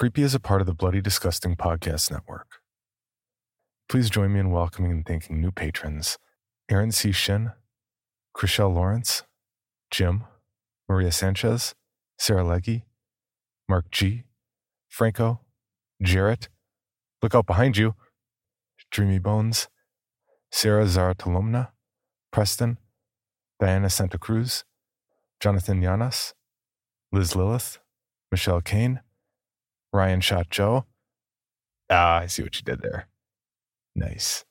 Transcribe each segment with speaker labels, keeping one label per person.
Speaker 1: Creepy is a part of the Bloody Disgusting Podcast Network. Please join me in welcoming and thanking new patrons Aaron C. Shin, Chriselle Lawrence, Jim, Maria Sanchez, Sarah Leggy, Mark G., Franco, Jarrett, Look Out Behind You, Dreamy Bones, Sarah Zaratolomna, Preston, Diana Santa Cruz, Jonathan Yanas, Liz Lilith, Michelle Kane, Ryan Shot Joe. Ah, I see what you did there. Nice.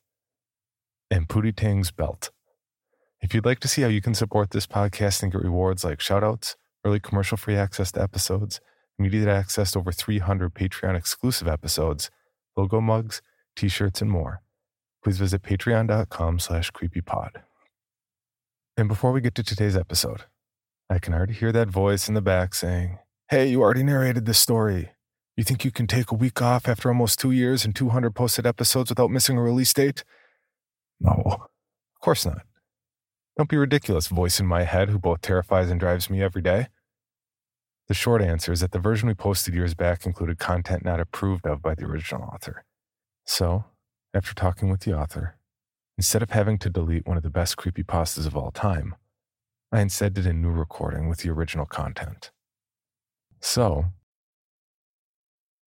Speaker 1: And Pootie Tang's belt. If you'd like to see how you can support this podcast and get rewards like shoutouts, early commercial free access to episodes, immediate access to over 300 Patreon exclusive episodes, logo mugs, t-shirts, and more, please visit patreon.com slash creepypod. And before we get to today's episode, I can already hear that voice in the back saying, Hey, you already narrated this story. You think you can take a week off after almost two years and 200 posted episodes without missing a release date? No, of course not. Don't be ridiculous, voice in my head who both terrifies and drives me every day. The short answer is that the version we posted years back included content not approved of by the original author. So, after talking with the author, instead of having to delete one of the best creepypastas of all time, I instead did a new recording with the original content. So,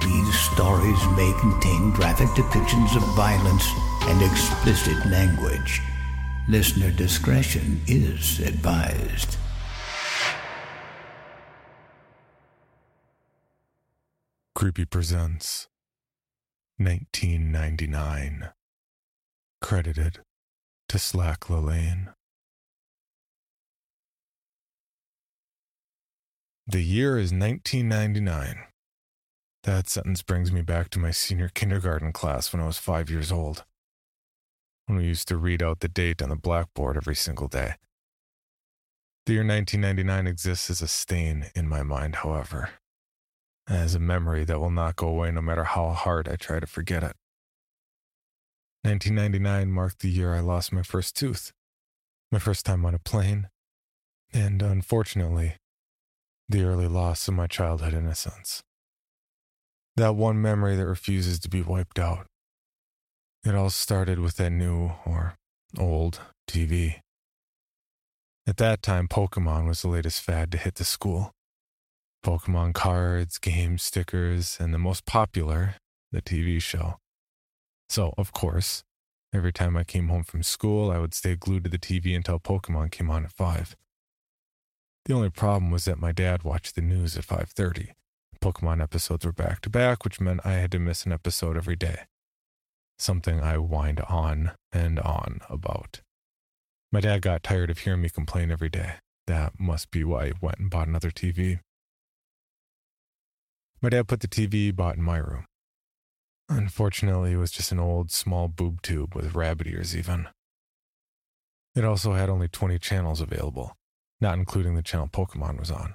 Speaker 2: These stories may contain graphic depictions of violence and explicit language. Listener discretion is advised.
Speaker 1: Creepy presents 1999. Credited to Slack Lalaine. The year is 1999. That sentence brings me back to my senior kindergarten class when I was five years old, when we used to read out the date on the blackboard every single day. The year 1999 exists as a stain in my mind, however, as a memory that will not go away no matter how hard I try to forget it. 1999 marked the year I lost my first tooth, my first time on a plane, and unfortunately, the early loss of my childhood innocence. That one memory that refuses to be wiped out. It all started with that new, or old, TV. At that time, Pokemon was the latest fad to hit the school. Pokemon cards, game stickers, and the most popular, the TV show. So, of course, every time I came home from school, I would stay glued to the TV until Pokemon came on at 5. The only problem was that my dad watched the news at 5:30. Pokemon episodes were back to back, which meant I had to miss an episode every day. Something I whined on and on about. My dad got tired of hearing me complain every day. That must be why he went and bought another TV. My dad put the TV he bought in my room. Unfortunately, it was just an old, small boob tube with rabbit ears, even. It also had only 20 channels available, not including the channel Pokemon was on.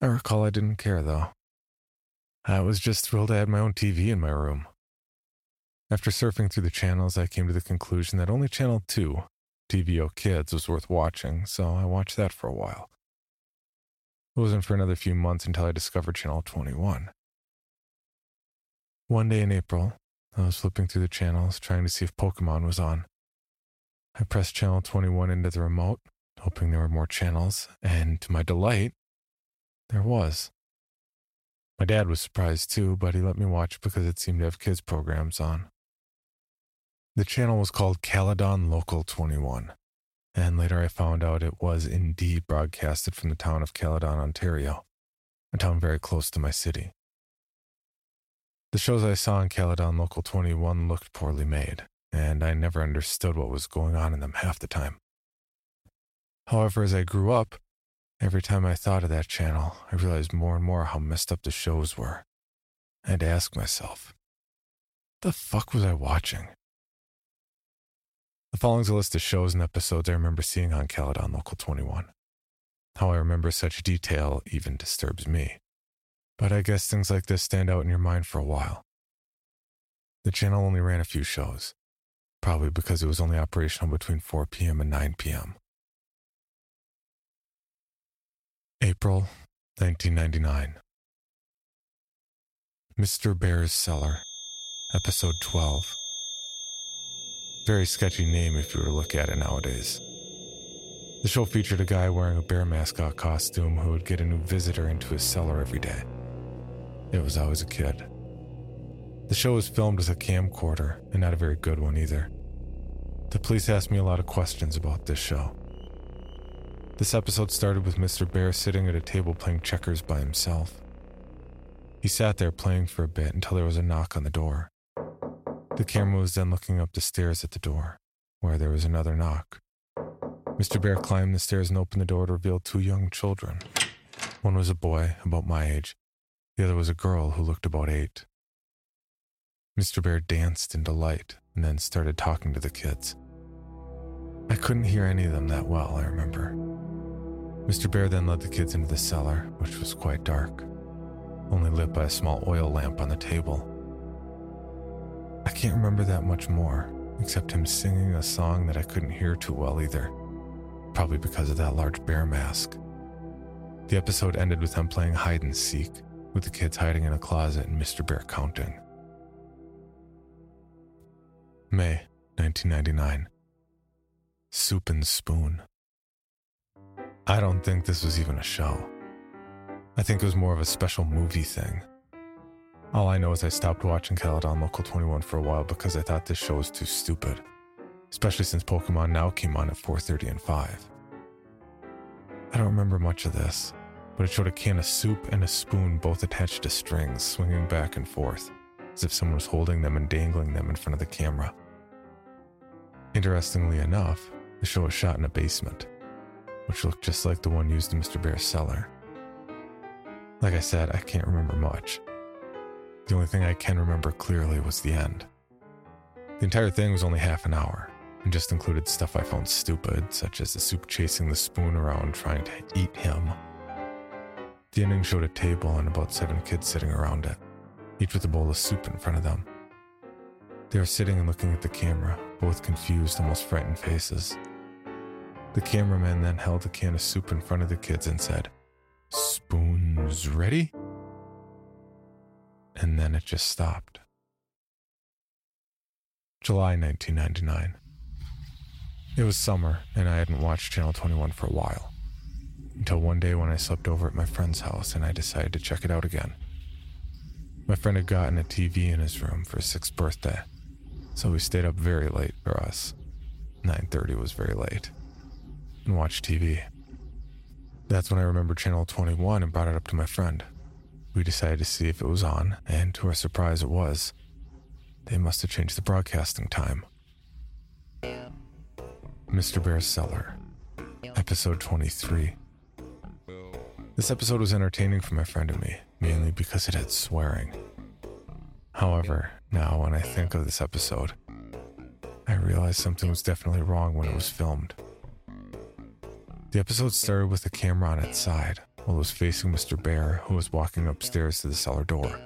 Speaker 1: I recall I didn't care, though. I was just thrilled I had my own TV in my room. After surfing through the channels, I came to the conclusion that only Channel 2, TVO Kids, was worth watching, so I watched that for a while. It wasn't for another few months until I discovered Channel 21. One day in April, I was flipping through the channels trying to see if Pokemon was on. I pressed Channel 21 into the remote, hoping there were more channels, and to my delight, there was. My dad was surprised too, but he let me watch because it seemed to have kids' programs on. The channel was called Caledon Local 21, and later I found out it was indeed broadcasted from the town of Caledon, Ontario, a town very close to my city. The shows I saw on Caledon Local 21 looked poorly made, and I never understood what was going on in them half the time. However, as I grew up, every time I thought of that channel, I realized more and more how messed up the shows were. I had to ask myself, the fuck was I watching? The following is a list of shows and episodes I remember seeing on Caledon Local 21. How I remember such detail even disturbs me. But I guess things like this stand out in your mind for a while. The channel only ran a few shows, probably because it was only operational between 4 p.m. and 9 p.m. April 1999. Mr. Bear's Cellar, Episode 12. Very sketchy name if you were to look at it nowadays. The show featured a guy wearing a bear mascot costume who would get a new visitor into his cellar every day. It was always a kid. The show was filmed with a camcorder, and not a very good one either. The police asked me a lot of questions about this show. This episode started with Mr. Bear sitting at a table playing checkers by himself. He sat there playing for a bit until there was a knock on the door. The camera was then looking up the stairs at the door, where there was another knock. Mr. Bear climbed the stairs and opened the door to reveal two young children. One was a boy, about my age. The other was a girl who looked about eight. Mr. Bear danced in delight and then started talking to the kids. I couldn't hear any of them that well, I remember. Mr. Bear then led the kids into the cellar, which was quite dark, only lit by a small oil lamp on the table. I can't remember that much more, except him singing a song that I couldn't hear too well either, probably because of that large bear mask. The episode ended with them playing hide and seek, with the kids hiding in a closet and Mr. Bear counting. May 1999. Soup and Spoon. I don't think this was even a show. I think it was more of a special movie thing. All I know is I stopped watching Caledon Local 21 for a while because I thought this show was too stupid, especially since Pokemon Now came on at 4:30 and 5. I don't remember much of this, but it showed a can of soup and a spoon both attached to strings swinging back and forth as if someone was holding them and dangling them in front of the camera. Interestingly enough, the show was shot in a basement, which looked just like the one used in Mr. Bear's cellar. Like I said, I can't remember much. The only thing I can remember clearly was the end. The entire thing was only half an hour, and just included stuff I found stupid, such as the soup chasing the spoon around trying to eat him. The ending showed a table and about seven kids sitting around it each with a bowl of soup in front of them. They were sitting and looking at the camera, both confused, almost frightened faces. The cameraman then held a can of soup in front of the kids and said, Spoons ready? And then it just stopped. July 1999. It was summer, and I hadn't watched Channel 21 for a while. Until one day when I slept over at my friend's house and I decided to check it out again. My friend had gotten a TV in his room for his sixth birthday, so we stayed up very late for us. 9:30 was very late. And watched TV. That's when I remembered channel 21 and brought it up to my friend. We decided to see if it was on, and to our surprise it was. They must have changed the broadcasting time. Mr. Bear's Cellar, episode 23. This episode was entertaining for my friend and me, mainly because it had swearing. However, now when I think of this episode, I realize something was definitely wrong when it was filmed. The episode started with the camera on its side, while it was facing Mr. Bear, who was walking upstairs to the cellar door.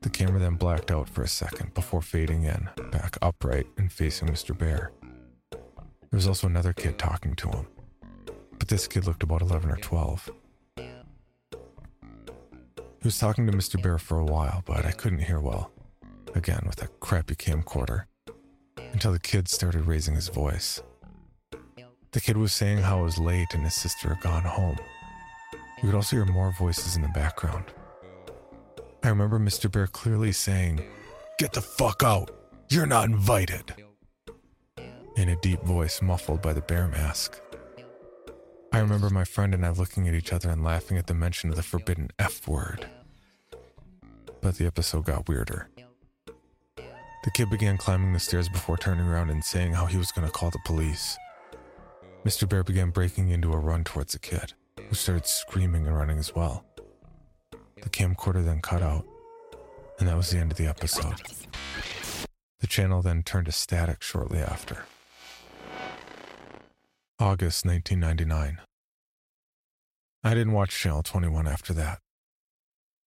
Speaker 1: The camera then blacked out for a second before fading in, back upright and facing Mr. Bear. There was also another kid talking to him, but this kid looked about 11 or 12. He was talking to Mr. Bear for a while, but I couldn't hear well. Again, with a crappy camcorder. Until the kid started raising his voice. The kid was saying how it was late and his sister had gone home. You could also hear more voices in the background. I remember Mr. Bear clearly saying, Get the fuck out! You're not invited! In a deep voice muffled by the bear mask. I remember my friend and I looking at each other and laughing at the mention of the forbidden F word. But the episode got weirder. The kid began climbing the stairs before turning around and saying how he was going to call the police. Mr. Bear began breaking into a run towards the kid, who started screaming and running as well. The camcorder then cut out, And that was the end of the episode. The channel then turned to static shortly after. August 1999. I didn't watch Channel 21 after that.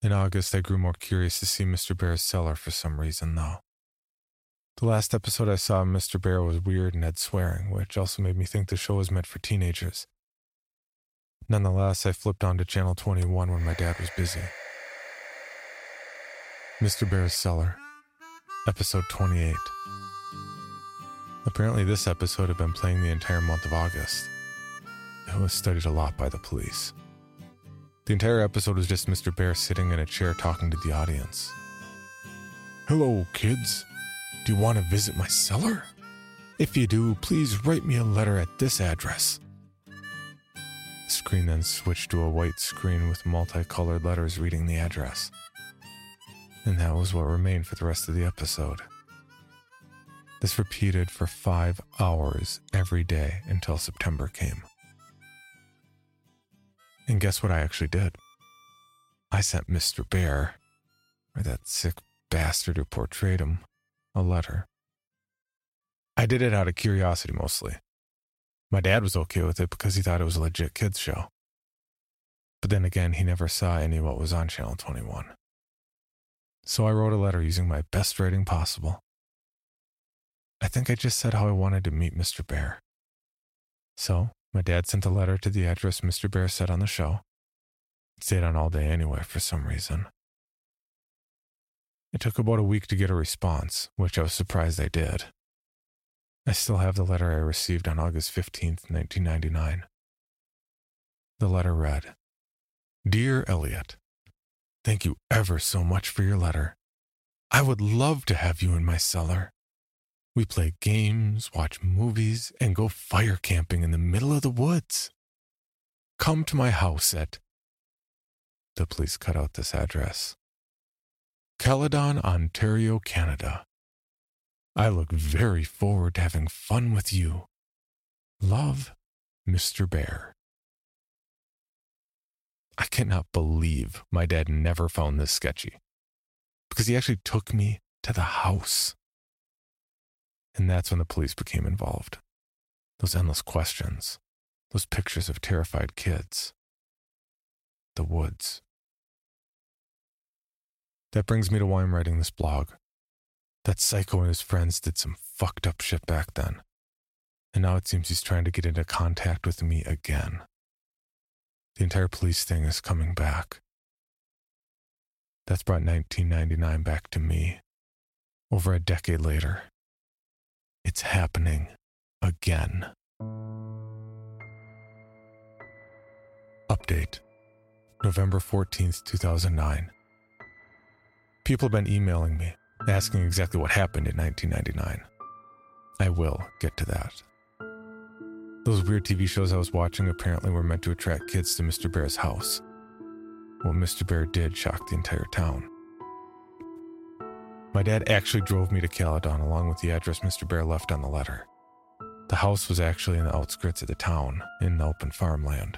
Speaker 1: In August, I grew more curious to see Mr. Bear's cellar for some reason, though. The last episode I saw of Mr. Bear was weird and had swearing, which also made me think the show was meant for teenagers. Nonetheless, I flipped on to Channel 21 when my dad was busy. Mr. Bear's Cellar, Episode 28. Apparently, this episode had been playing the entire month of August. It was studied a lot by the police. The entire episode was just Mr. Bear sitting in a chair talking to the audience. Hello, kids. Do you want to visit my cellar? If you do, please write me a letter at this address. The screen then switched to a white screen with multicolored letters reading the address. And that was what remained for the rest of the episode. This repeated for five hours every day until September came. And guess what I actually did? I sent Mr. Bear, or that sick bastard who portrayed him, a letter. I did it out of curiosity mostly. My dad was okay with it because he thought it was a legit kids show. But then again, he never saw any of what was on Channel 21. So I wrote a letter using my best writing possible. I think I just said how I wanted to meet Mr. Bear. So my dad sent a letter to the address Mr. Bear said on the show. It stayed on all day anyway for some reason. It took about a week to get a response, which I was surprised I did. I still have the letter I received on August 15th, 1999. The letter read Dear Elliot, Thank you ever so much for your letter. I would love to have you in my cellar. We play games, watch movies, and go fire camping in the middle of the woods. Come to my house at. The police cut out this address. Caledon, Ontario, Canada. I look very forward to having fun with you. Love, Mr. Bear. I cannot believe my dad never found this sketchy because he actually took me to the house. And that's when the police became involved. Those endless questions, those pictures of terrified kids, the woods. That brings me to why I'm writing this blog. That psycho and his friends did some fucked up shit back then. And now it seems he's trying to get into contact with me again. The entire police thing is coming back. That's brought 1999 back to me. Over a decade later. It's happening again. Update November 14th, 2009. People have been emailing me, asking exactly what happened in 1999. I will get to that. Those weird TV shows I was watching apparently were meant to attract kids to Mr. Bear's house. What Mr. Bear did shocked the entire town. My dad actually drove me to Caledon along with the address Mr. Bear left on the letter. The house was actually in the outskirts of the town, in the open farmland.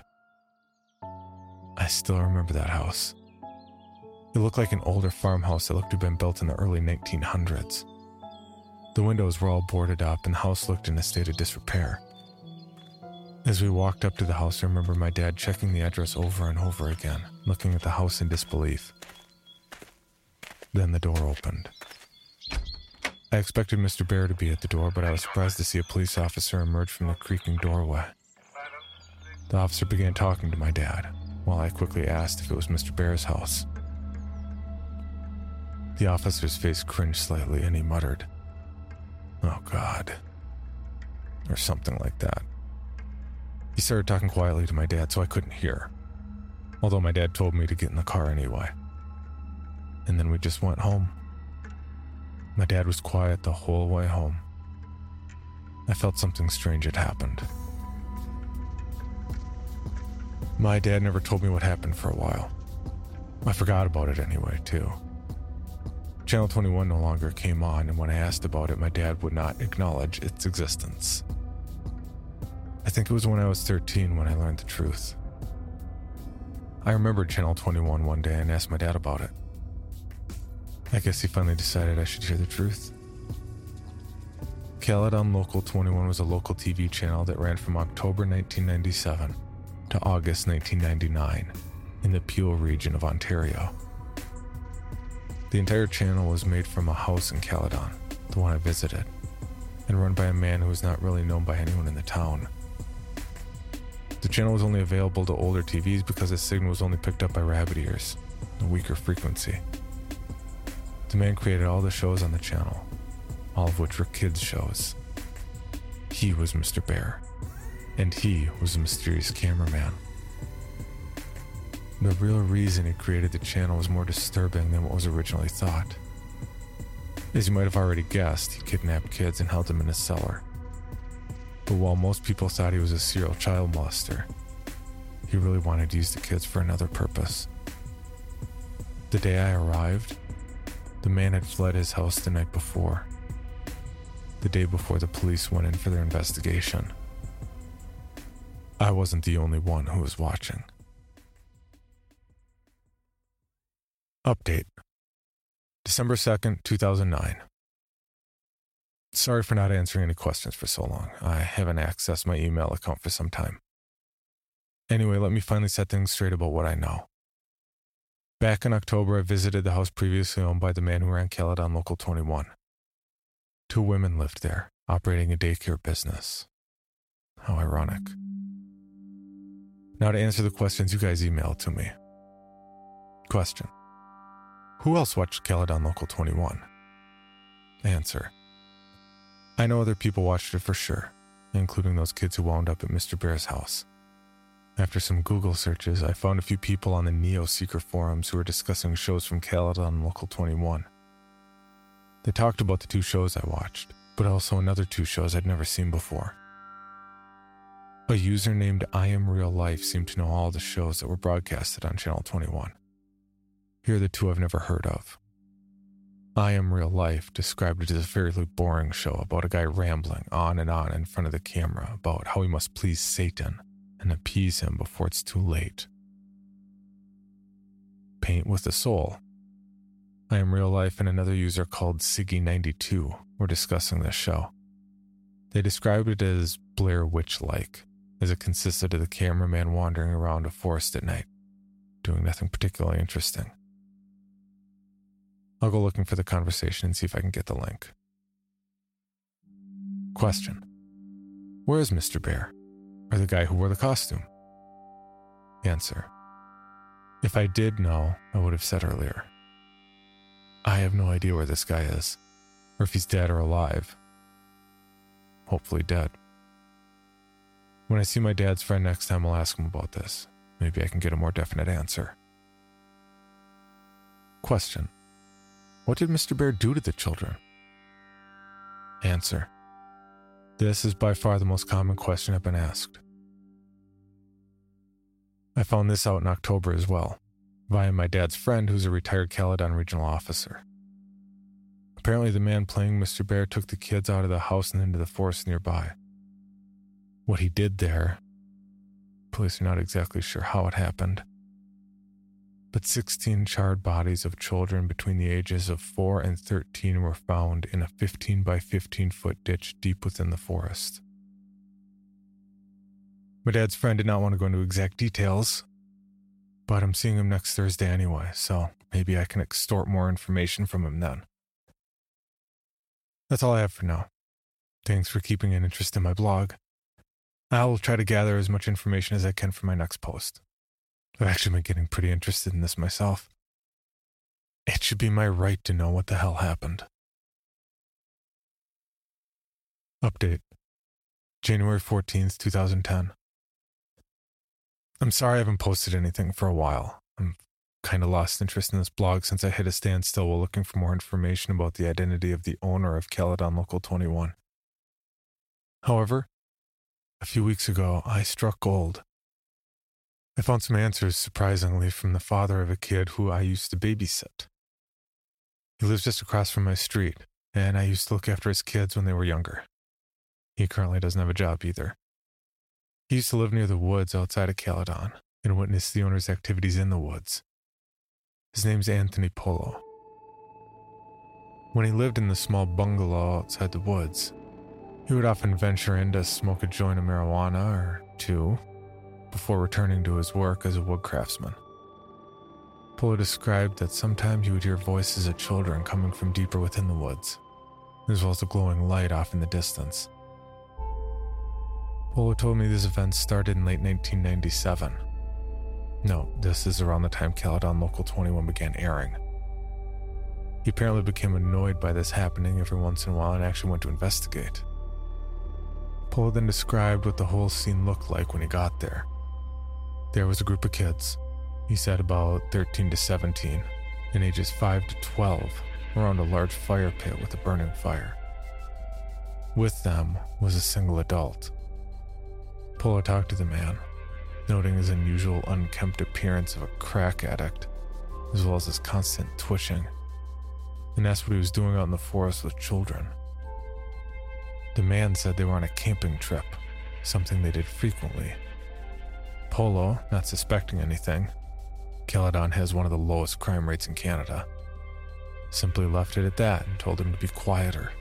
Speaker 1: I still remember that house. It looked like an older farmhouse that looked to have been built in the early 1900s. The windows were all boarded up, and the house looked in a state of disrepair. As we walked up to the house, I remember my dad checking the address over and over again, looking at the house in disbelief. Then the door opened. I expected Mr. Bear to be at the door, but I was surprised to see a police officer emerge from the creaking doorway. The officer began talking to my dad, while I quickly asked if it was Mr. Bear's house. The officer's face cringed slightly and he muttered, Oh God. Or something like that. He started talking quietly to my dad so I couldn't hear, although my dad told me to get in the car anyway. And then we just went home. My dad was quiet the whole way home. I felt something strange had happened. My dad never told me what happened for a while. I forgot about it anyway, too. Channel 21 no longer came on, and when I asked about it, my dad would not acknowledge its existence. I think it was when I was 13 when I learned the truth. I remembered Channel 21 one day and asked my dad about it. I guess he finally decided I should hear the truth. Caledon Local 21 was a local TV channel that ran from October 1997 to August 1999 in the Peel region of Ontario. The entire channel was made from a house in Caledon, the one I visited, and run by a man who was not really known by anyone in the town. The channel was only available to older TVs because the signal was only picked up by rabbit ears, a weaker frequency. The man created all the shows on the channel, all of which were kids' shows. He was Mr. Bear, and he was a mysterious cameraman. The real reason he created the channel was more disturbing than what was originally thought. As you might have already guessed, he kidnapped kids and held them in a cellar. But while most people thought he was a serial child molester, he really wanted to use the kids for another purpose. The day I arrived, the man had fled his house the night before, the day before the police went in for their investigation. I wasn't the only one who was watching. Update December 2nd, 2009. Sorry for not answering any questions for so long. I haven't accessed my email account for some time. Anyway, let me finally set things straight about what I know. Back in October, I visited the house previously owned by the man who ran Caledon Local 21. Two women lived there, operating a daycare business. How ironic. Now, to answer the questions you guys emailed to me. Question Who else watched Caledon Local 21? Answer I know other people watched it for sure, including those kids who wound up at Mr. Bear's house. After some Google searches, I found a few people on the Neoseeker forums who were discussing shows from Caledon Local 21. They talked about the two shows I watched, but also another two shows I'd never seen before. A user named I Am Real Life seemed to know all the shows that were broadcasted on Channel 21. Here are the two I've never heard of. I Am Real Life described it as a fairly boring show about a guy rambling on and on in front of the camera about how he must please Satan and appease him before it's too late. Paint with the Soul. I Am Real Life and another user called Siggy92 were discussing this show. They described it as Blair Witch like, as it consisted of the cameraman wandering around a forest at night, doing nothing particularly interesting. I'll go looking for the conversation and see if I can get the link. Question Where is Mr. Bear? Or the guy who wore the costume? Answer If I did know, I would have said earlier. I have no idea where this guy is, or if he's dead or alive. Hopefully, dead. When I see my dad's friend next time, I'll ask him about this. Maybe I can get a more definite answer. Question what did Mr. Bear do to the children? Answer. This is by far the most common question I've been asked. I found this out in October as well, via my dad's friend who's a retired Caledon regional officer. Apparently, the man playing Mr. Bear took the kids out of the house and into the forest nearby. What he did there, police are not exactly sure how it happened, but 16 charred bodies of children between the ages of 4 and 13 were found in a 15 by 15 foot ditch deep within the forest. My dad's friend did not want to go into exact details, but I'm seeing him next Thursday anyway, so maybe I can extort more information from him then. That's all I have for now. Thanks for keeping an interest in my blog. I will try to gather as much information as I can for my next post. I've actually been getting pretty interested in this myself. It should be my right to know what the hell happened. Update January 14th, 2010. I'm sorry I haven't posted anything for a while. I'm kind of lost interest in this blog since I hit a standstill while looking for more information about the identity of the owner of Caledon Local 21. However, a few weeks ago, I struck gold I found some answers, surprisingly, from the father of a kid who I used to babysit. He lives just across from my street, and I used to look after his kids when they were younger. He currently doesn't have a job either. He used to live near the woods outside of Caledon and witnessed the owner's activities in the woods. His name's Anthony Polo. When he lived in the small bungalow outside the woods, he would often venture in to smoke a joint of marijuana or two before returning to his work as a wood craftsman. Polo described that sometimes he would hear voices of children coming from deeper within the woods, as well as a glowing light off in the distance. Polo told me this event started in late 1997. No, this is around the time Caledon Local 21 began airing. He apparently became annoyed by this happening every once in a while and actually went to investigate. Polo then described what the whole scene looked like when he got there. There was a group of kids, he said about 13 to 17, and ages 5 to 12, around a large fire pit with a burning fire. With them was a single adult. Polo talked to the man, noting his unusual unkempt appearance of a crack addict, as well as his constant twitching, and asked what he was doing out in the forest with children. The man said they were on a camping trip, something they did frequently. Polo, not suspecting anything, Caledon has one of the lowest crime rates in Canada, simply left it at that and told him to be quieter.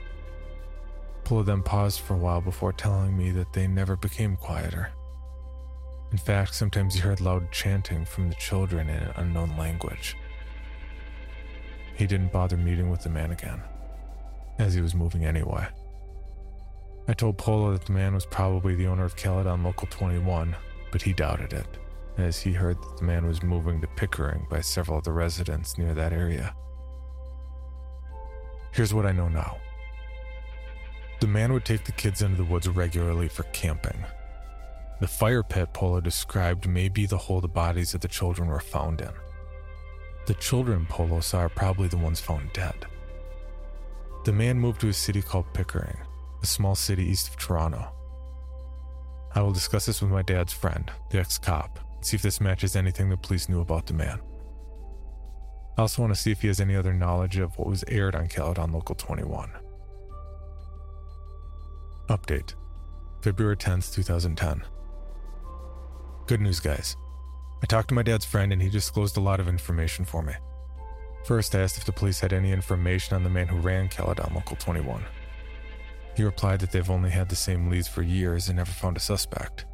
Speaker 1: Polo then paused for a while before telling me that they never became quieter. In fact, sometimes he heard loud chanting from the children in an unknown language. He didn't bother meeting with the man again, as he was moving anyway. I told Polo that the man was probably the owner of Caledon Local 21, but he doubted it, as he heard that the man was moving to Pickering by several of the residents near that area. Here's what I know now. The man would take the kids into the woods regularly for camping. The fire pit Polo described may be the hole the bodies of the children were found in. The children Polo saw are probably the ones found dead. The man moved to a city called Pickering, a small city east of Toronto. I will discuss this with my dad's friend, the ex cop, and see if this matches anything the police knew about the man. I also want to see if he has any other knowledge of what was aired on Caledon Local 21. Update February 10th, 2010. Good news, guys. I talked to my dad's friend and he disclosed a lot of information for me. First, I asked if the police had any information on the man who ran Caledon Local 21. He replied that they've only had the same leads for years and never found a suspect.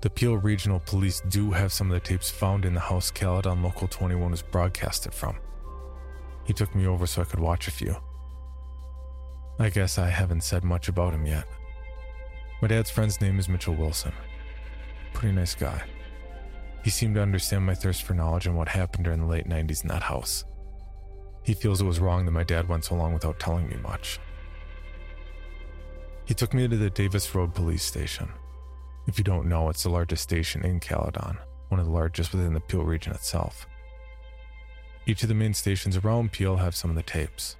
Speaker 1: The Peel Regional Police do have some of the tapes found in the house Caledon Local 21 was broadcasted from. He took me over so I could watch a few. I guess I haven't said much about him yet. My dad's friend's name is Mitchell Wilson. Pretty nice guy. He seemed to understand my thirst for knowledge and what happened during the late 90s in that house. He feels it was wrong that my dad went so long without telling me much. He took me to the Davis Road Police Station. If you don't know, it's the largest station in Caledon, one of the largest within the Peel region itself. Each of the main stations around Peel have some of the tapes.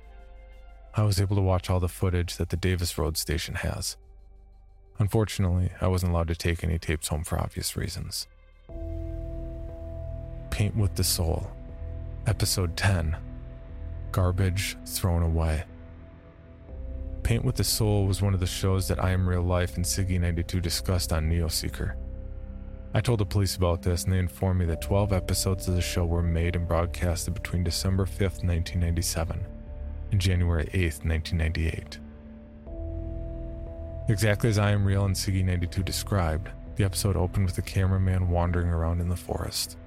Speaker 1: I was able to watch all the footage that the Davis Road station has. Unfortunately, I wasn't allowed to take any tapes home for obvious reasons. Paint with the Soul, Episode 10 Garbage Thrown Away. Paint with the Soul was one of the shows that I Am Real Life and Siggy 92 discussed on Neoseeker. I told the police about this and they informed me that 12 episodes of the show were made and broadcasted between December 5th, 1997 and January 8th, 1998. Exactly as I Am Real and Siggy 92 described, the episode opened with the cameraman wandering around in the forest.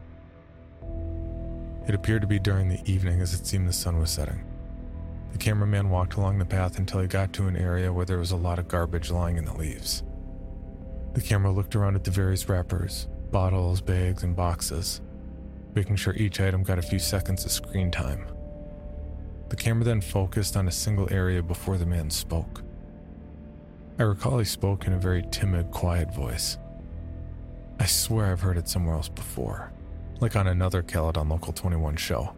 Speaker 1: It appeared to be during the evening as it seemed the sun was setting. The cameraman walked along the path until he got to an area where there was a lot of garbage lying in the leaves. The camera looked around at the various wrappers, bottles, bags, and boxes, making sure each item got a few seconds of screen time. The camera then focused on a single area before the man spoke. I recall he spoke in a very timid, quiet voice. I swear I've heard it somewhere else before, like on another Caledon Local 21 show.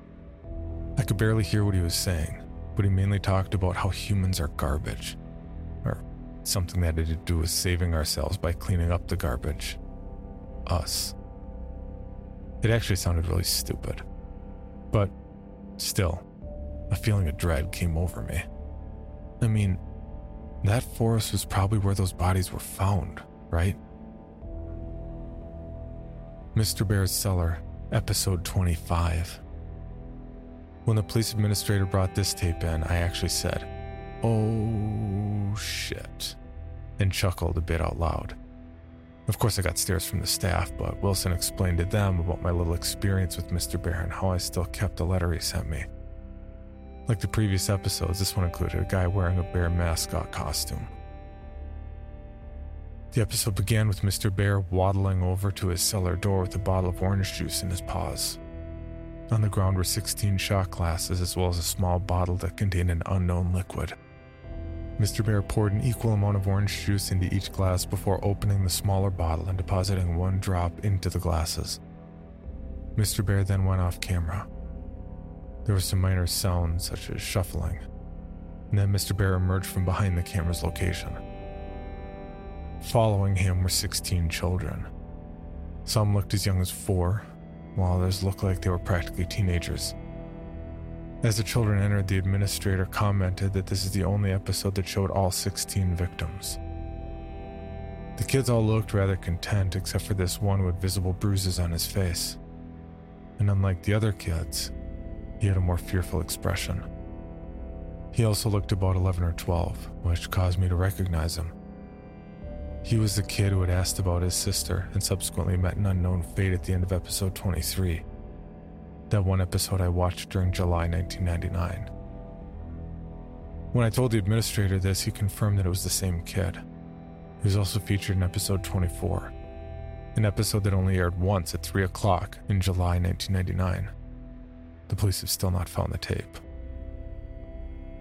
Speaker 1: I could barely hear what he was saying, but he mainly talked about how humans are garbage, or something that had to do with saving ourselves by cleaning up the garbage. Us. It actually sounded really stupid. But still, a feeling of dread came over me. I mean, that forest was probably where those bodies were found, right? Mr. Bear's Cellar, Episode 25. When the police administrator brought this tape in, I actually said, Oh shit, and chuckled a bit out loud. Of course, I got stares from the staff, but Wilson explained to them about my little experience with Mr. Bear and how I still kept the letter he sent me. Like the previous episodes, this one included a guy wearing a bear mascot costume. The episode began with Mr. Bear waddling over to his cellar door with a bottle of orange juice in his paws. On the ground were 16 shot glasses as well as a small bottle that contained an unknown liquid. Mr. Bear poured an equal amount of orange juice into each glass before opening the smaller bottle and depositing one drop into the glasses. Mr. Bear then went off camera. There were some minor sounds, such as shuffling, and then Mr. Bear emerged from behind the camera's location. Following him were 16 children. Some looked as young as four, while others looked like they were practically teenagers. As the children entered, the administrator commented that this is the only episode that showed all 16 victims. The kids all looked rather content, except for this one with visible bruises on his face. And unlike the other kids, he had a more fearful expression. He also looked about 11 or 12, which caused me to recognize him. He was the kid who had asked about his sister and subsequently met an unknown fate at the end of episode 23 that one episode I watched during July 1999. When I told the administrator this, he confirmed that it was the same kid. He was also featured in episode 24, an episode that only aired once at 3 o'clock in July 1999. The police have still not found the tape.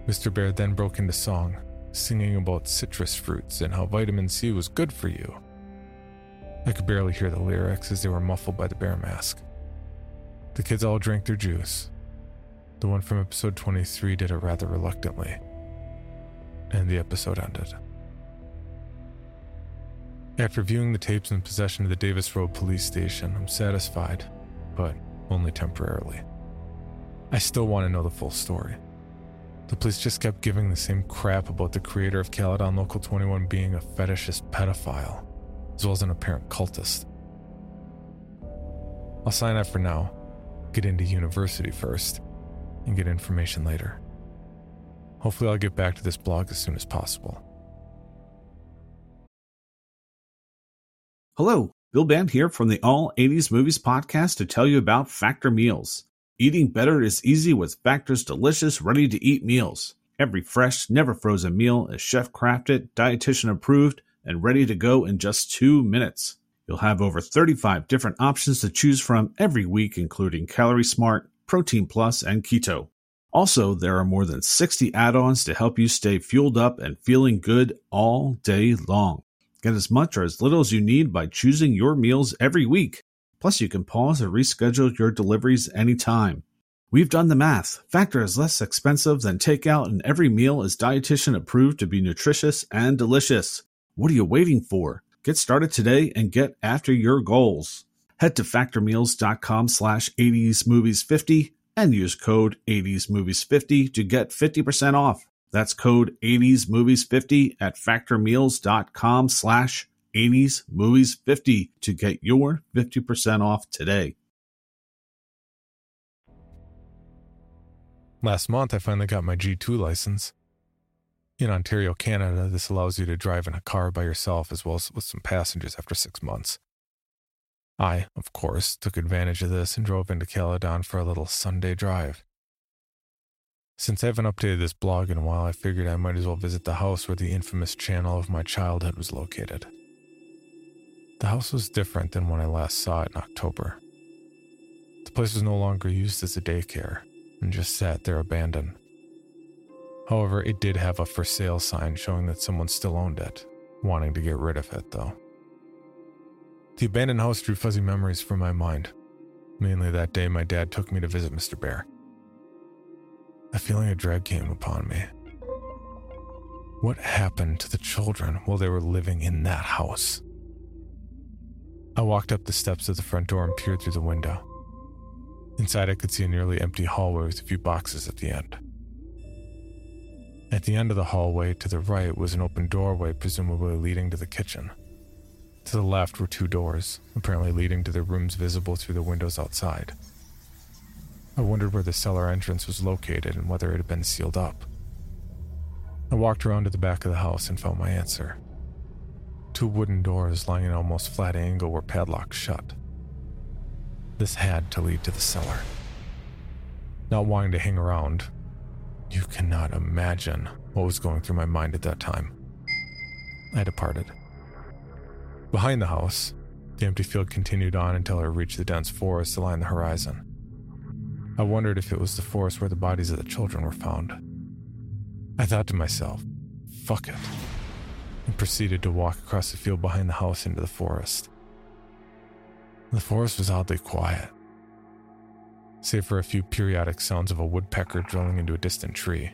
Speaker 1: Mr. Bear then broke into song, singing about citrus fruits and how vitamin C was good for you. I could barely hear the lyrics as they were muffled by the bear mask. The kids all drank their juice. The one from episode 23 did it rather reluctantly. And the episode ended. After viewing the tapes in possession of the Davis Road Police Station, I'm satisfied, but only temporarily. I still want to know the full story. The police just kept giving the same crap about the creator of Caledon Local 21 being a fetishist pedophile, as well as an apparent cultist. I'll sign up for now, get into university first, and get information later. Hopefully, I'll get back to this blog as soon as possible.
Speaker 3: Hello, Bill Band here from the All 80s Movies podcast to tell you about Factor Meals. Eating better is easy with Factor's delicious, ready to eat meals. Every fresh, never frozen meal is chef crafted, dietitian approved, and ready to go in just two minutes. You'll have over 35 different options to choose from every week, including Calorie Smart, Protein Plus, and Keto. Also, there are more than 60 add ons to help you stay fueled up and feeling good all day long. Get as much or as little as you need by choosing your meals every week. Plus, you can pause or reschedule your deliveries anytime. We've done the math. Factor is less expensive than takeout, and every meal is dietitian approved to be nutritious and delicious. What are you waiting for? Get started today and get after your goals. Head to factormeals.com slash 80smovies50 and use code 80smovies50 to get 50% off. That's code 80smovies50 at factormeals.com slash 80smovies50 to get your 50% off today.
Speaker 1: Last month, I finally got my G2 license. In Ontario, Canada, this allows you to drive in a car by yourself as well as with some passengers after six months. I, of course, took advantage of this and drove into Caledon for a little Sunday drive. Since I haven't updated this blog in a while, I figured I might as well visit the house where the infamous channel of my childhood was located. The house was different than when I last saw it in October. The place was no longer used as a daycare and just sat there abandoned. However, it did have a for sale sign showing that someone still owned it, wanting to get rid of it though. The abandoned house drew fuzzy memories from my mind, mainly that day my dad took me to visit Mr. Bear. A feeling of dread came upon me. What happened to the children while they were living in that house? I walked up the steps of the front door and peered through the window. Inside, I could see a nearly empty hallway with a few boxes at the end. At the end of the hallway to the right was an open doorway, presumably leading to the kitchen. To the left were two doors, apparently leading to the rooms visible through the windows outside. I wondered where the cellar entrance was located and whether it had been sealed up. I walked around to the back of the house and found my answer. Two wooden doors lying in an almost flat angle were padlocked shut. This had to lead to the cellar. Not wanting to hang around, you cannot imagine what was going through my mind at that time. I departed. Behind the house, the empty field continued on until I reached the dense forest that lined the horizon. I wondered if it was the forest where the bodies of the children were found. I thought to myself, fuck it, and proceeded to walk across the field behind the house into the forest. The forest was oddly quiet, save for a few periodic sounds of a woodpecker drilling into a distant tree.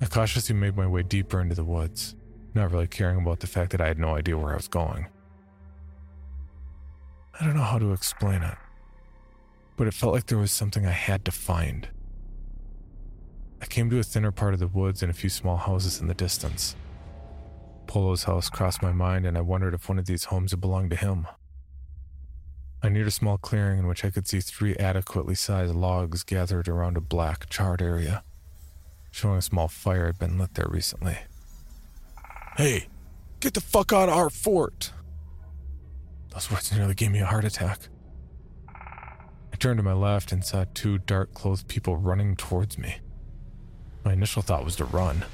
Speaker 1: I cautiously made my way deeper into the woods, not really caring about the fact that I had no idea where I was going. I don't know how to explain it, but it felt like there was something I had to find. I came to a thinner part of the woods and a few small houses in the distance. Polo's house crossed my mind, and I wondered if one of these homes had belonged to him. I neared a small clearing in which I could see three adequately sized logs gathered around a black, charred area, showing a small fire had been lit there recently. Hey, get the fuck out of our fort! Those words nearly gave me a heart attack. I turned to my left and saw two dark clothed people running towards me. My initial thought was to run.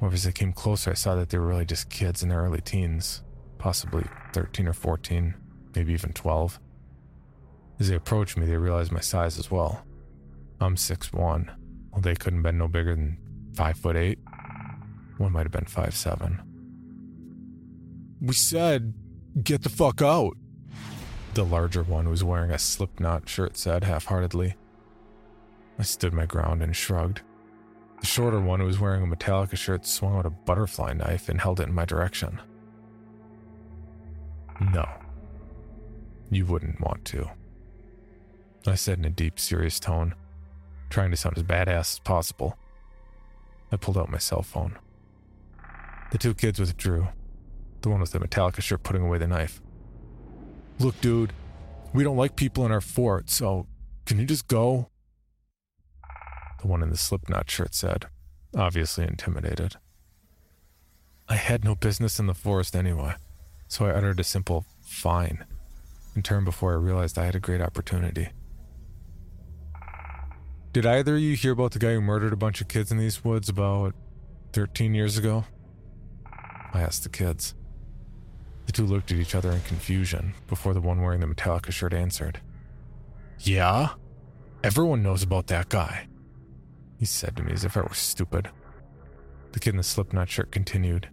Speaker 1: However, as I came closer, I saw that they were really just kids in their early teens, possibly 13 or 14, maybe even 12. As they approached me, they realized my size as well. I'm 6'1. Well, they couldn't have been no bigger than 5 foot 8. One might have been five seven. We said Get the fuck out. The larger one, who was wearing a slipknot shirt, said half heartedly. I stood my ground and shrugged. The shorter one, who was wearing a Metallica shirt, swung out a butterfly knife and held it in my direction. No. You wouldn't want to. I said in a deep, serious tone, trying to sound as badass as possible. I pulled out my cell phone. The two kids withdrew, the one with the Metallica shirt putting away the knife. Look, dude, we don't like people in our fort, so can you just go? The one in the slipknot shirt said, obviously intimidated. I had no business in the forest anyway, so I uttered a simple fine and turned before I realized I had a great opportunity. Did either of you hear about the guy who murdered a bunch of kids in these woods about 13 years ago? I asked the kids. The two looked at each other in confusion before the one wearing the Metallica shirt answered. Yeah? Everyone knows about that guy. He said to me as if I were stupid. The kid in the slipknot shirt continued.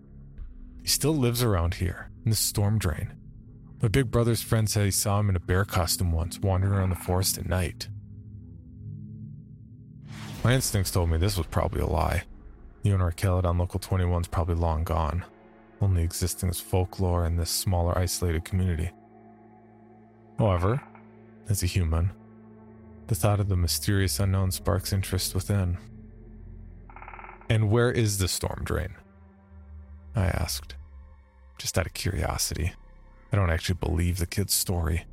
Speaker 1: He still lives around here, in the storm drain. My big brother's friend said he saw him in a bear costume once, wandering around the forest at night. My instincts told me this was probably a lie. The owner of Caledon Local 21's probably long gone only existing as folklore in this smaller, isolated community. However, as a human, the thought of the mysterious unknown sparks interest within. And where is the storm drain? I asked, just out of curiosity. I don't actually believe the kid's story.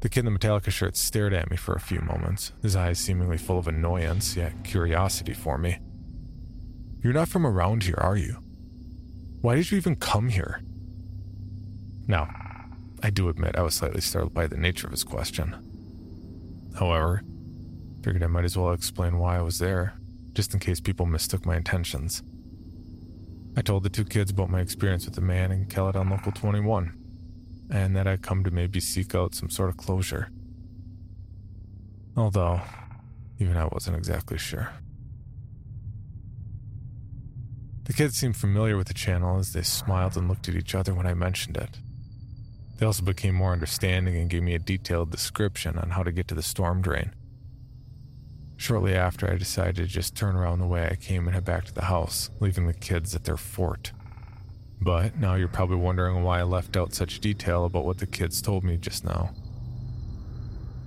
Speaker 1: The kid in the Metallica shirt stared at me for a few moments, his eyes seemingly full of annoyance yet curiosity for me. You're not from around here, are you? Why did you even come here? Now, I do admit I was slightly startled by the nature of his question. However, figured I might as well explain why I was there, just in case people mistook my intentions. I told the two kids about my experience with the man in Caledon Local 21, and that I'd come to maybe seek out some sort of closure. Although, even I wasn't exactly sure. The kids seemed familiar with the channel as they smiled and looked at each other when I mentioned it. They also became more understanding and gave me a detailed description on how to get to the storm drain. Shortly after, I decided to just turn around the way I came and head back to the house, leaving the kids at their fort. But now you're probably wondering why I left out such detail about what the kids told me just now.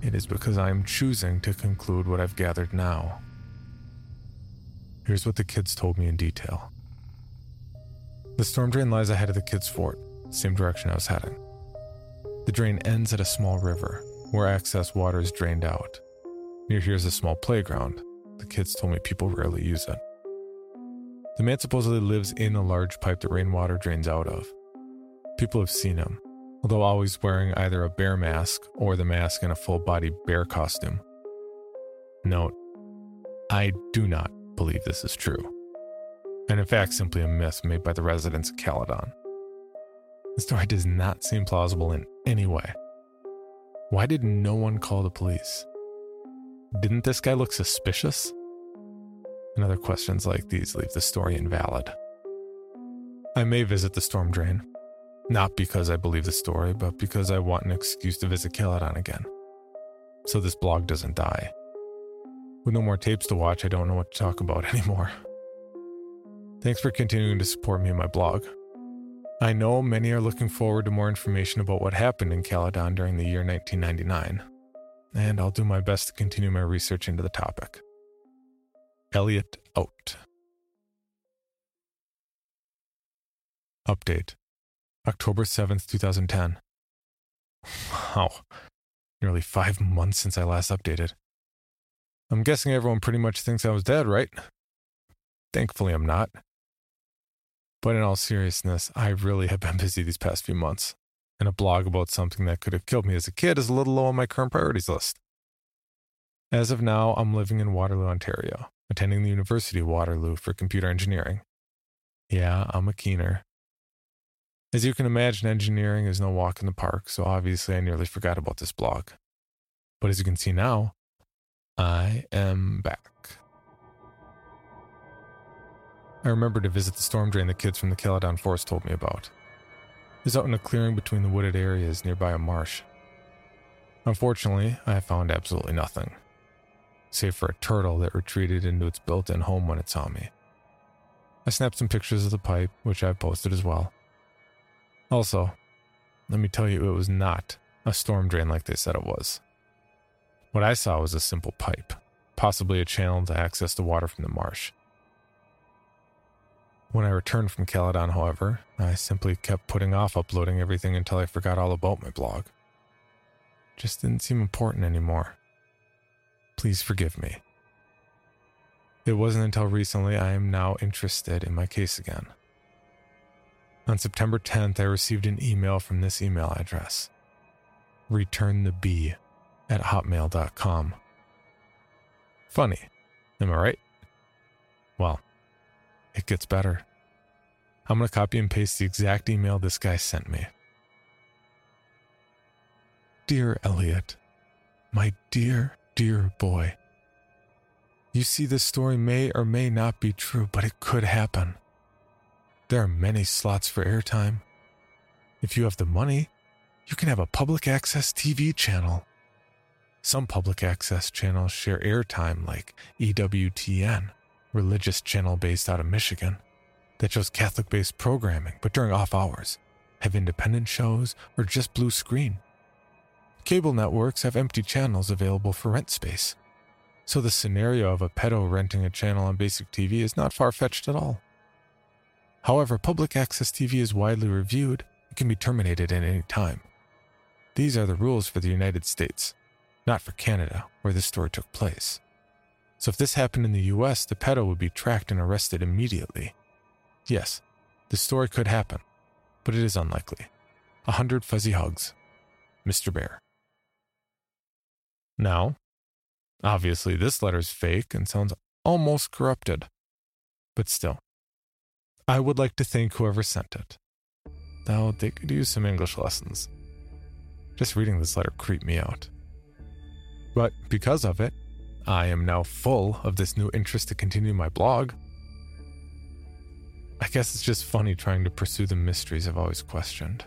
Speaker 1: It is because I am choosing to conclude what I've gathered now. Here's what the kids told me in detail. The storm drain lies ahead of the kids' fort, same direction I was heading. The drain ends at a small river, where excess water is drained out, Near here is a small playground. The kids told me people rarely use it. The man supposedly lives in a large pipe that rainwater drains out of. People have seen him, although always wearing either a bear mask or the mask in a full body bear costume. Note, I do not believe this is true, and in fact, simply a myth made by the residents of Caledon. The story does not seem plausible in any way. Why did no one call the police? Didn't this guy look suspicious? And other questions like these leave the story invalid. I may visit the storm drain, not because I believe the story, but because I want an excuse to visit Caledon again. So this blog doesn't die. With no more tapes to watch, I don't know what to talk about anymore. Thanks for continuing to support me in my blog. I know many are looking forward to more information about what happened in Caledon during the year 1999, and I'll do my best to continue my research into the topic. Elliot out. Update October 7th, 2010. Wow, nearly five months since I last updated. I'm guessing everyone pretty much thinks I was dead, right? Thankfully, I'm not. But in all seriousness, I really have been busy these past few months, and a blog about something that could have killed me as a kid is a little low on my current priorities list. As of now, I'm living in Waterloo, Ontario, attending the University of Waterloo for computer engineering. Yeah, I'm a keener. As you can imagine, engineering is no walk in the park, so obviously I nearly forgot about this blog. But as you can see now, I am back. I remember to visit the storm drain the kids from the Caledon Forest told me about. It's out in a clearing between the wooded areas nearby a marsh. Unfortunately, I found absolutely nothing, save for a turtle that retreated into its built in home when it saw me. I snapped some pictures of the pipe, which I've posted as well. Also, let me tell you, it was not a storm drain like they said it was. What I saw was a simple pipe, possibly a channel to access the water from the marsh. When I returned from Caledon, however, I simply kept putting off uploading everything until I forgot all about my blog. Just didn't seem important anymore. Please forgive me. It wasn't until recently I am now interested in my case again. On September 10th, I received an email from this email address return the bee at hotmail.com. Funny, am I right? Well, it gets better. I'm going to copy and paste the exact email this guy sent me. Dear Elliot, my dear, dear boy. You see, this story may or may not be true, but it could happen. There are many slots for airtime. If you have the money, you can have a public access TV channel. Some public access channels share airtime, like EWTN, religious channel based out of Michigan, that shows Catholic based programming, but during off hours, have independent shows, or just blue screen. Cable networks have empty channels available for rent space. So the scenario of a pedo renting a channel on basic TV is not far fetched at all. However, public access TV is widely reviewed and can be terminated at any time. These are the rules for the United States, not for Canada, where this story took place. So if this happened in the US, the pedo would be tracked and arrested immediately. Yes, the story could happen, but it is unlikely. A hundred fuzzy hugs. Mr. Bear. Now, obviously, this letter's fake and sounds almost corrupted. But still, I would like to thank whoever sent it. Though they could use some English lessons. Just reading this letter creeped me out. But because of it, I am now full of this new interest to continue my blog. I guess it's just funny trying to pursue the mysteries I've always questioned.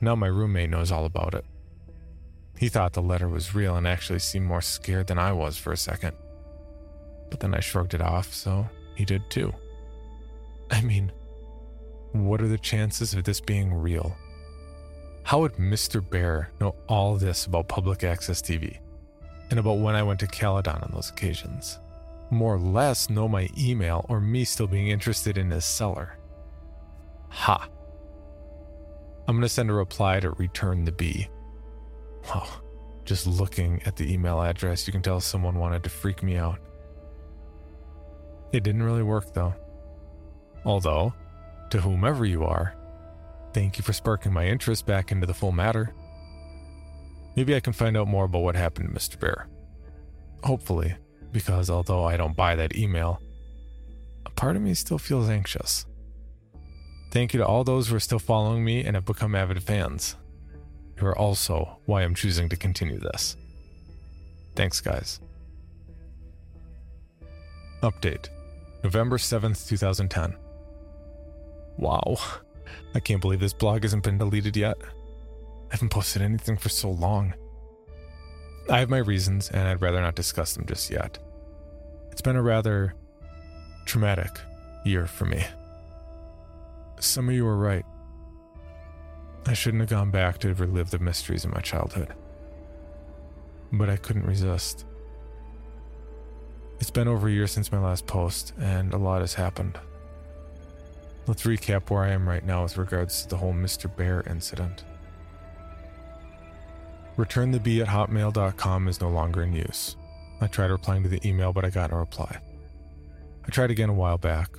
Speaker 1: Now my roommate knows all about it. He thought the letter was real and actually seemed more scared than I was for a second. But then I shrugged it off, so he did too. I mean, what are the chances of this being real? How would Mr. Bear know all this about public access TV and about when I went to Caledon on those occasions? More or less know my email or me still being interested in his seller. Ha. I'm going to send a reply to return the bee. Wow, Just looking at the email address, you can tell someone wanted to freak me out. It didn't really work though. Although, to whomever you are, thank you for sparking my interest back into the full matter. Maybe I can find out more about what happened to Mr. Bear. Hopefully, because although I don't buy that email, a part of me still feels anxious. Thank you to all those who are still following me and have become avid fans. You are also why I'm choosing to continue this. Thanks, guys. Update November 7th, 2010. Wow, I can't believe this blog hasn't been deleted yet. I haven't posted anything for so long. I have my reasons, and I'd rather not discuss them just yet. It's been a rather traumatic year for me. Some of you are right. I shouldn't have gone back to relive the mysteries of my childhood. But I couldn't resist. It's been over a year since my last post, and a lot has happened. Let's recap where I am right now with regards to the whole Mr. Bear incident. ReturnTheBee at hotmail.com is no longer in use. I tried replying to the email, but I got no reply. I tried again a while back,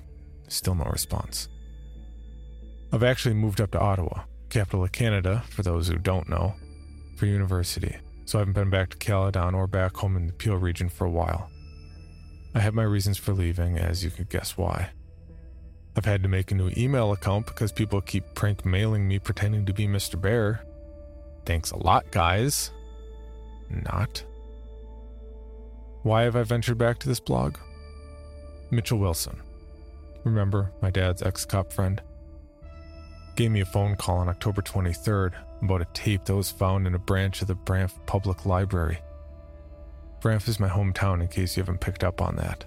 Speaker 1: still no response. I've actually moved up to Ottawa, capital of Canada, for those who don't know, for university, so I haven't been back to Caledon or back home in the Peel region for a while. I have my reasons for leaving, as you could guess why. I've had to make a new email account because people keep prank mailing me pretending to be Mr. Bear. Thanks a lot, guys. Not. Why have I ventured back to this blog? Mitchell Wilson. Remember, my dad's ex cop friend? Gave me a phone call on October 23rd about a tape that was found in a branch of the Banff Public Library. Banff is my hometown, in case you haven't picked up on that.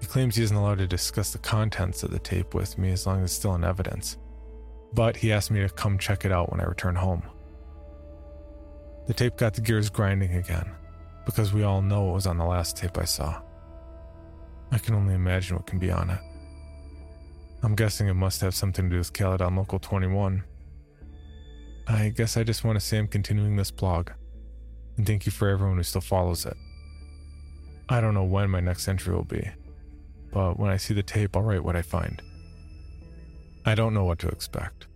Speaker 1: He claims he isn't allowed to discuss the contents of the tape with me as long as it's still in evidence, but he asked me to come check it out when I return home. The tape got the gears grinding again, because we all know it was on the last tape I saw. I can only imagine what can be on it. I'm guessing it must have something to do with Caledon Local 21. I guess I just want to say I'm continuing this blog, and thank you for everyone who still follows it. I don't know when my next entry will be, but when I see the tape, I'll write what I find. I don't know what to expect,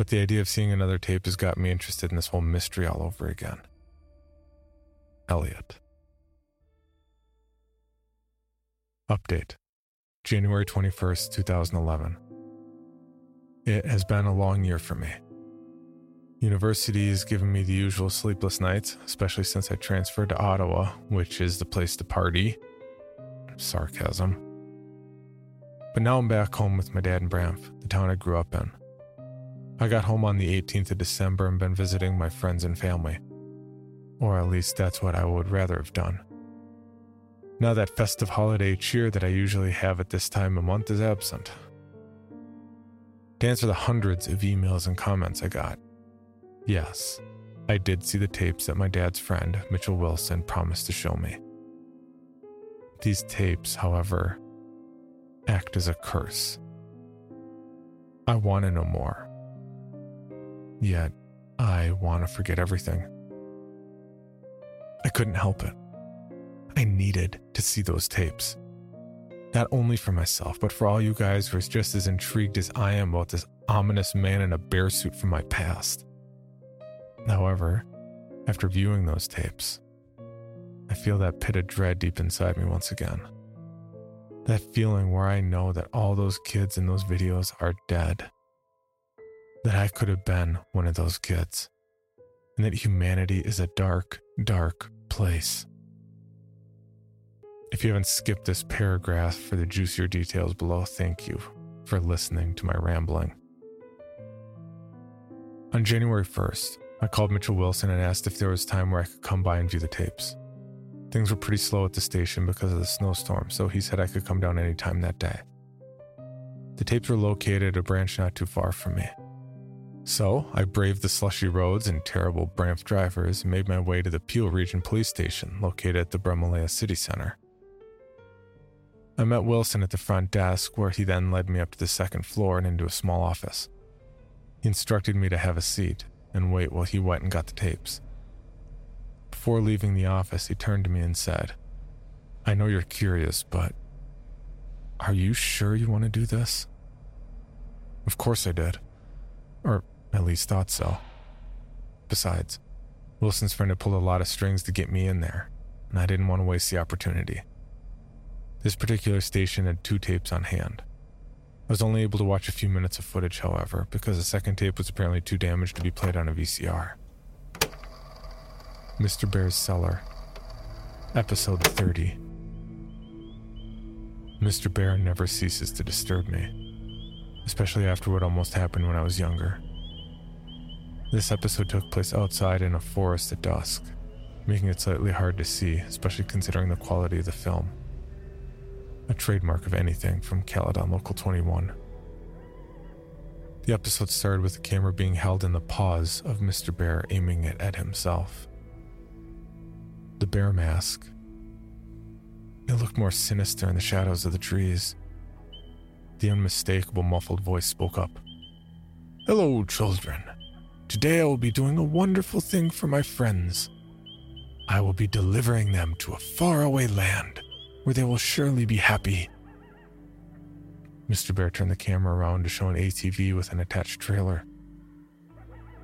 Speaker 1: but the idea of seeing another tape has got me interested in this whole mystery all over again. Elliot. Update January 21st, 2011. It has been a long year for me. University has given me the usual sleepless nights, especially since I transferred to Ottawa, which is the place to party. Sarcasm. But now I'm back home with my dad in Banff, the town I grew up in. I got home on the 18th of December and been visiting my friends and family. Or at least that's what I would rather have done. Now that festive holiday cheer that I usually have at this time of month is absent. To answer the hundreds of emails and comments I got, yes, I did see the tapes that my dad's friend, Mitchell Wilson, promised to show me. These tapes, however, act as a curse. I want to know more. Yet, I want to forget everything. I couldn't help it. I needed to see those tapes. Not only for myself, but for all you guys who are just as intrigued as I am about this ominous man in a bear suit from my past. However, after viewing those tapes, I feel that pit of dread deep inside me once again. That feeling where I know that all those kids in those videos are dead. That I could have been one of those kids. And that humanity is a dark, dark place. If you haven't skipped this paragraph for the juicier details below, thank you for listening to my rambling. On January 1st, I called Mitchell Wilson and asked if there was time where I could come by and view the tapes. Things were pretty slow at the station because of the snowstorm, so he said I could come down any time that day. The tapes were located at a branch not too far from me. So I braved the slushy roads and terrible Banff drivers and made my way to the Peel Region Police Station located at the Bramalea City Center. I met Wilson at the front desk, where he then led me up to the second floor and into a small office. He instructed me to have a seat and wait while he went and got the tapes. Before leaving the office, he turned to me and said, I know you're curious, but are you sure you want to do this? Of course I did. Or at least thought so. Besides, Wilson's friend had pulled a lot of strings to get me in there, and I didn't want to waste the opportunity. This particular station had two tapes on hand. I was only able to watch a few minutes of footage, however, because the second tape was apparently too damaged to be played on a VCR. Mr. Bear's Cellar, Episode 30. Mr. Bear never ceases to disturb me, especially after what almost happened when I was younger. This episode took place outside in a forest at dusk, making it slightly hard to see, especially considering the quality of the film. A trademark of anything from Caledon Local 21. The episode started with the camera being held in the paws of Mr. Bear aiming it at himself. The bear mask. It looked more sinister in the shadows of the trees. The unmistakable muffled voice spoke up. Hello, children. Today I will be doing a wonderful thing for my friends. I will be delivering them to a faraway land where they will surely be happy. Mr. Bear turned the camera around to show an ATV with an attached trailer.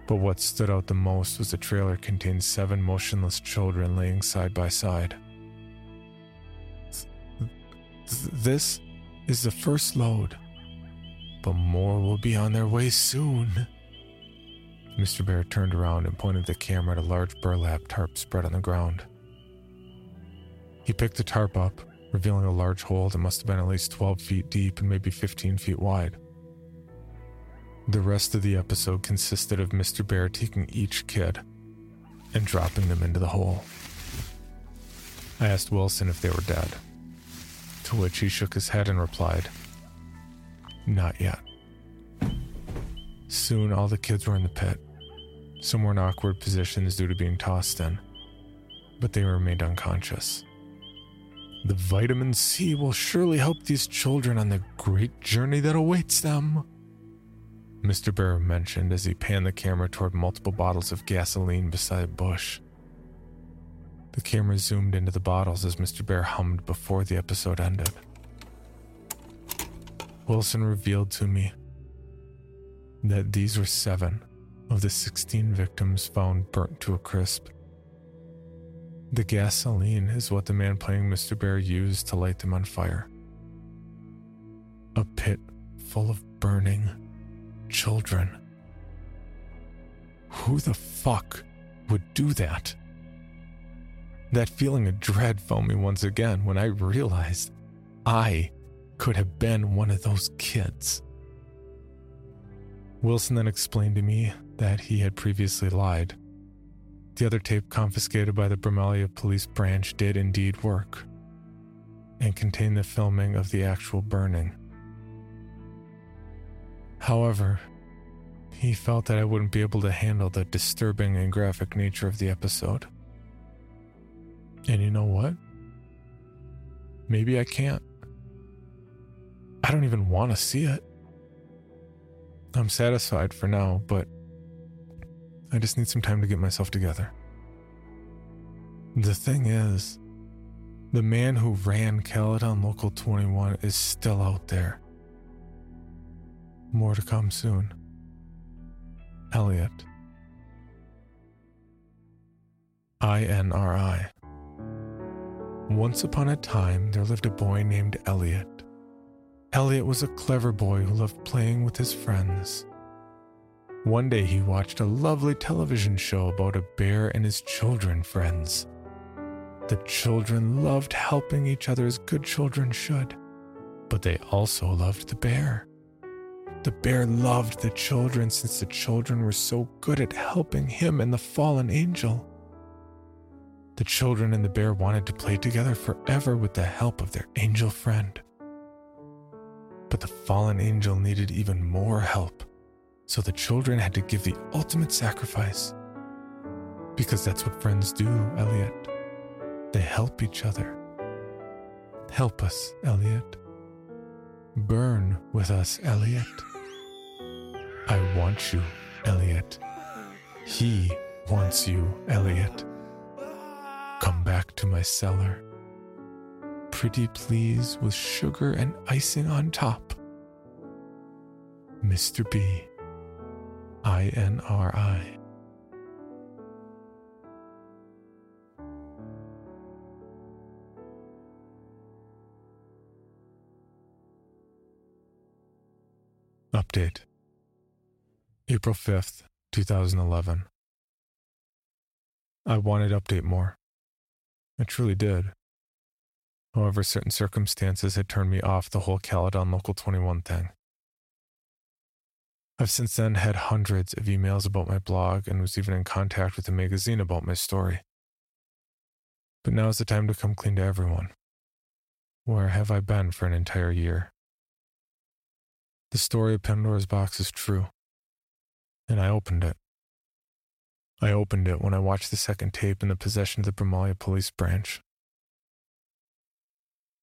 Speaker 1: But what stood out the most was the trailer contained seven motionless children laying side by side. This is the first load, but more will be on their way soon. Mr. Bear turned around and pointed the camera at a large burlap tarp spread on the ground. He picked the tarp up, revealing a large hole that must have been at least 12 feet deep and maybe 15 feet wide. The rest of the episode consisted of Mr. Bear taking each kid and dropping them into the hole. I asked Wilson if they were dead, to which he shook his head and replied, Not yet. Soon all the kids were in the pit. Some were in awkward positions due to being tossed in, but they remained unconscious. The vitamin C will surely help these children on the great journey that awaits them. Mr. Bear mentioned as he panned the camera toward multiple bottles of gasoline beside bush. The camera zoomed into the bottles as Mr. Bear hummed before the episode ended. Wilson revealed to me that these were seven of the 16 victims found burnt to a crisp. The gasoline is what the man playing Mr. Bear used to light them on fire. A pit full of burning children. Who the fuck would do that? That feeling of dread found me once again when I realized I could have been one of those kids. Wilson then explained to me that he had previously lied. The other tape confiscated by the Bramalea police branch did indeed work and contained the filming of the actual burning. However, he felt that I wouldn't be able to handle the disturbing and graphic nature of the episode. And you know what? Maybe I can't. I don't even want to see it. I'm satisfied for now, but I just need some time to get myself together. The thing is, the man who ran Caledon Local 21 is still out there. More to come soon. Elliot. INRI. Once upon a time, there lived a boy named Elliot. Elliot was a clever boy who loved playing with his friends. One day he watched a lovely television show about a bear and his children friends. The children loved helping each other as good children should, but they also loved the bear. The bear loved the children since the children were so good at helping him and the fallen angel. The children and the bear wanted to play together forever with the help of their angel friend. But the fallen angel needed even more help, so the children had to give the ultimate sacrifice. Because that's what friends do, Elliot. They help each other. Help us, Elliot. Burn with us, Elliot. I want you, Elliot. He wants you, Elliot. Come back to my cellar. Pretty please with sugar and icing on top. Mr. B. I N R I. Update April 5th, 2011. I wanted update more. I truly did. However, certain circumstances had turned me off the whole Caledon Local 21 thing. I've since then had hundreds of emails about my blog and was even in contact with a magazine about my story. But now is the time to come clean to everyone. Where have I been for an entire year? The story of Pandora's box is true, and I opened it. I opened it when I watched the second tape in the possession of the Bramalea Police Branch.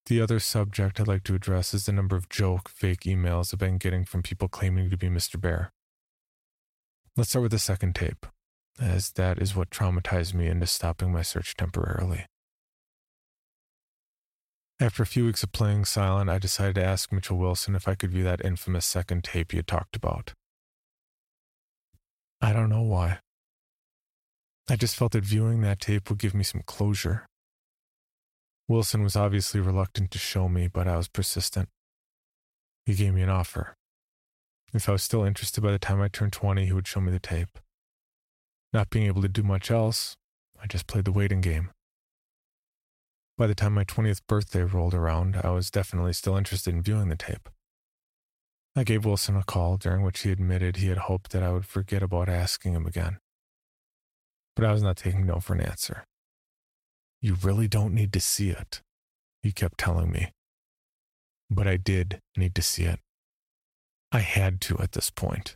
Speaker 1: The other subject I'd like to address is the number of joke, fake emails I've been getting from people claiming to be Mr. Bear. Let's start with the second tape, as that is what traumatized me into stopping my search temporarily. After a few weeks of playing silent, I decided to ask Mitchell Wilson if I could view that infamous second tape he had talked about. I don't know why. I just felt that viewing that tape would give me some closure. Wilson was obviously reluctant to show me, but I was persistent. He gave me an offer. If I was still interested by the time I turned 20, he would show me the tape. Not being able to do much else, I just played the waiting game. By the time my 20th birthday rolled around, I was definitely still interested in viewing the tape. I gave Wilson a call, during which he admitted he had hoped that I would forget about asking him again. But I was not taking no for an answer. You really don't need to see it, he kept telling me. But I did need to see it. I had to at this point.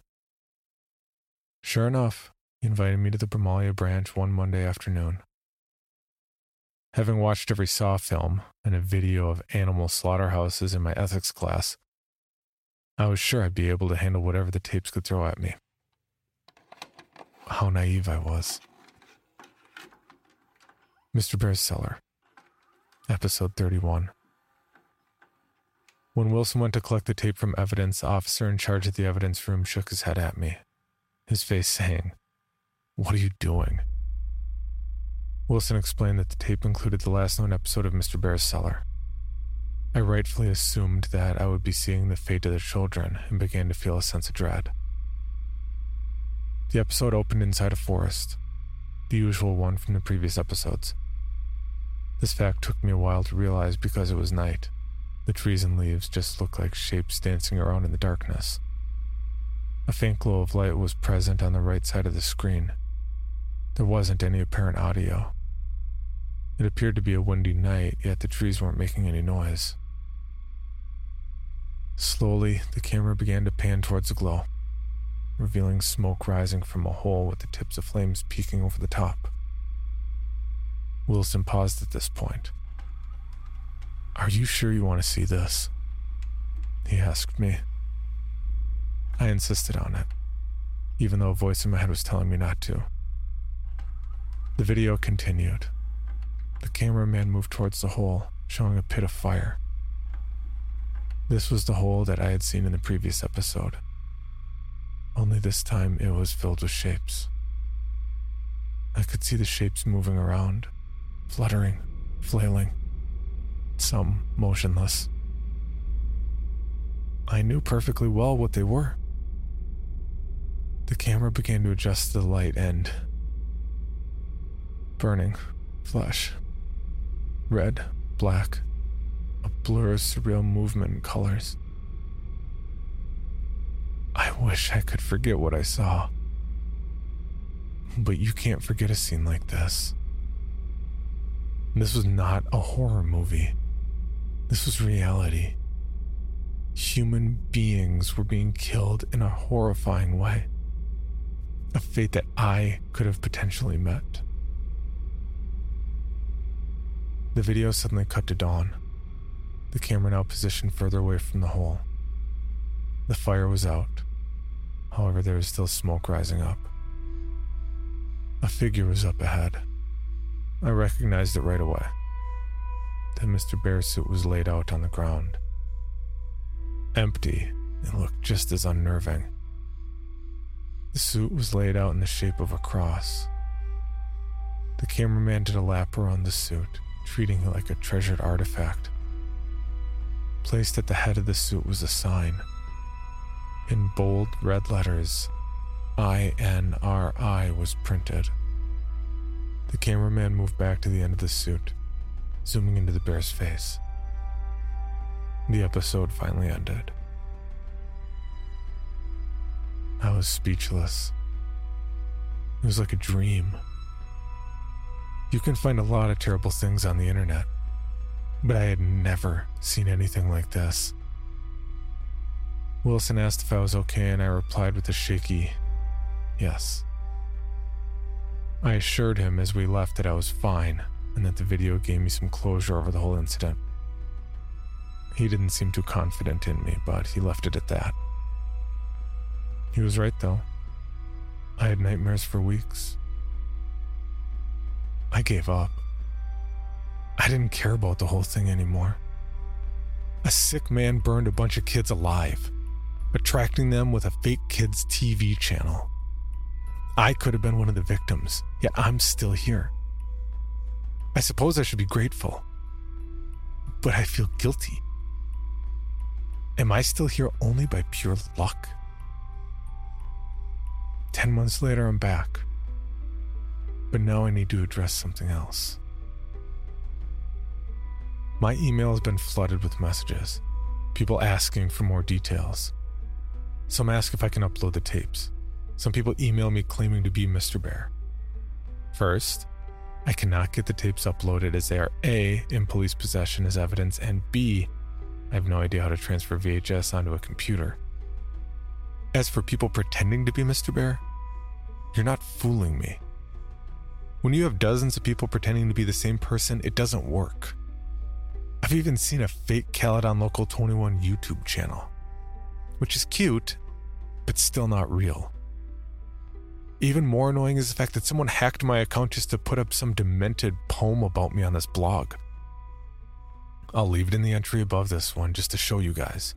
Speaker 1: Sure enough, he invited me to the Bramalea branch one Monday afternoon. Having watched every Saw film and a video of animal slaughterhouses in my ethics class, I was sure I'd be able to handle whatever the tapes could throw at me. How naive I was. Mr. Bear's Cellar, Episode 31. When Wilson went to collect the tape from evidence, the officer in charge of the evidence room shook his head at me, his face saying, What are you doing? Wilson explained that the tape included the last known episode of Mr. Bear's Cellar. I rightfully assumed that I would be seeing the fate of the children and began to feel a sense of dread. The episode opened inside a forest, the usual one from the previous episodes. This fact took me a while to realize because it was night. The trees and leaves just looked like shapes dancing around in the darkness. A faint glow of light was present on the right side of the screen. There wasn't any apparent audio. It appeared to be a windy night, yet the trees weren't making any noise. Slowly, the camera began to pan towards the glow, revealing smoke rising from a hole with the tips of flames peeking over the top. Wilson paused at this point. Are you sure you want to see this? He asked me. I insisted on it, even though a voice in my head was telling me not to. The video continued. The cameraman moved towards the hole, showing a pit of fire. This was the hole that I had seen in the previous episode. Only this time it was filled with shapes. I could see the shapes moving around, fluttering, flailing, some motionless. I knew perfectly well what they were. The camera began to adjust to the light and. Burning, flesh. Red, black, a blur of surreal movement and colors. I wish I could forget what I saw. But you can't forget a scene like this. This was not a horror movie. This was reality. Human beings were being killed in a horrifying way. A fate that I could have potentially met. The video suddenly cut to dawn, the camera now positioned further away from the hole. The fire was out. However, there was still smoke rising up. A figure was up ahead I recognized it right away. The Mr. Bear suit was laid out on the ground. Empty, it looked just as unnerving. The suit was laid out in the shape of a cross. The cameraman did a lap around the suit, treating it like a treasured artifact. Placed at the head of the suit was a sign. In bold red letters, INRI was printed. The cameraman moved back to the end of the suit, zooming into the bear's face. The episode finally ended. I was speechless. It was like a dream. You can find a lot of terrible things on the internet, but I had never seen anything like this. Wilson asked if I was okay, and I replied with a shaky yes. I assured him as we left that I was fine and that the video gave me some closure over the whole incident. He didn't seem too confident in me, but he left it at that. He was right, though. I had nightmares for weeks. I gave up. I didn't care about the whole thing anymore. A sick man burned a bunch of kids alive, attracting them with a fake kids' TV channel. I could have been one of the victims, yet I'm still here. I suppose I should be grateful, but I feel guilty. Am I still here only by pure luck? Ten months later, I'm back. But now I need to address something else. My email has been flooded with messages, people asking for more details. Some ask if I can upload the tapes. Some people email me claiming to be Mr. Bear. First, I cannot get the tapes uploaded as they are A, in police possession as evidence, and B, I have no idea how to transfer VHS onto a computer. As for people pretending to be Mr. Bear, you're not fooling me. When you have dozens of people pretending to be the same person, it doesn't work. I've even seen a fake Caledon Local 21 YouTube channel, which is cute, but still not real. Even more annoying is the fact that someone hacked my account just to put up some demented poem about me on this blog. I'll leave it in the entry above this one just to show you guys.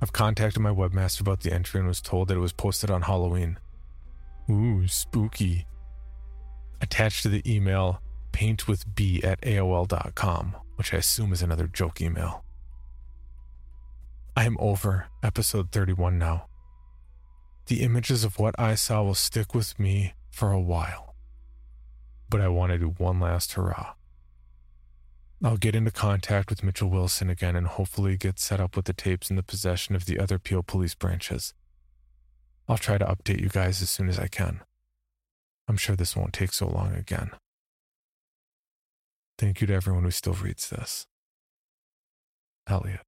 Speaker 1: I've contacted my webmaster about the entry and was told that it was posted on Halloween. Ooh, spooky. Attached to the email, paintwithb at AOL.com, which I assume is another joke email. I am over episode 31 now. The images of what I saw will stick with me for a while. But I want to do one last hurrah. I'll get into contact with Mitchell Wilson again and hopefully get set up with the tapes in the possession of the other Peel police branches. I'll try to update you guys as soon as I can. I'm sure this won't take so long again. Thank you to everyone who still reads this. Elliot.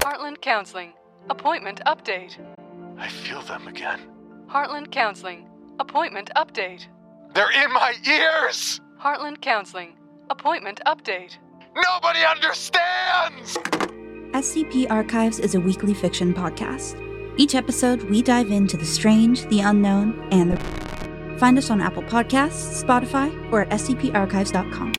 Speaker 4: Heartland Counseling. Appointment update.
Speaker 1: I feel them again.
Speaker 4: Heartland Counseling. Appointment update.
Speaker 1: They're in my ears!
Speaker 4: Heartland Counseling. Appointment update.
Speaker 1: Nobody understands!
Speaker 5: SCP Archives is a weekly fiction podcast. Each episode, we dive into the strange, the unknown, and the. Find us on Apple Podcasts, Spotify, or at scparchives.com.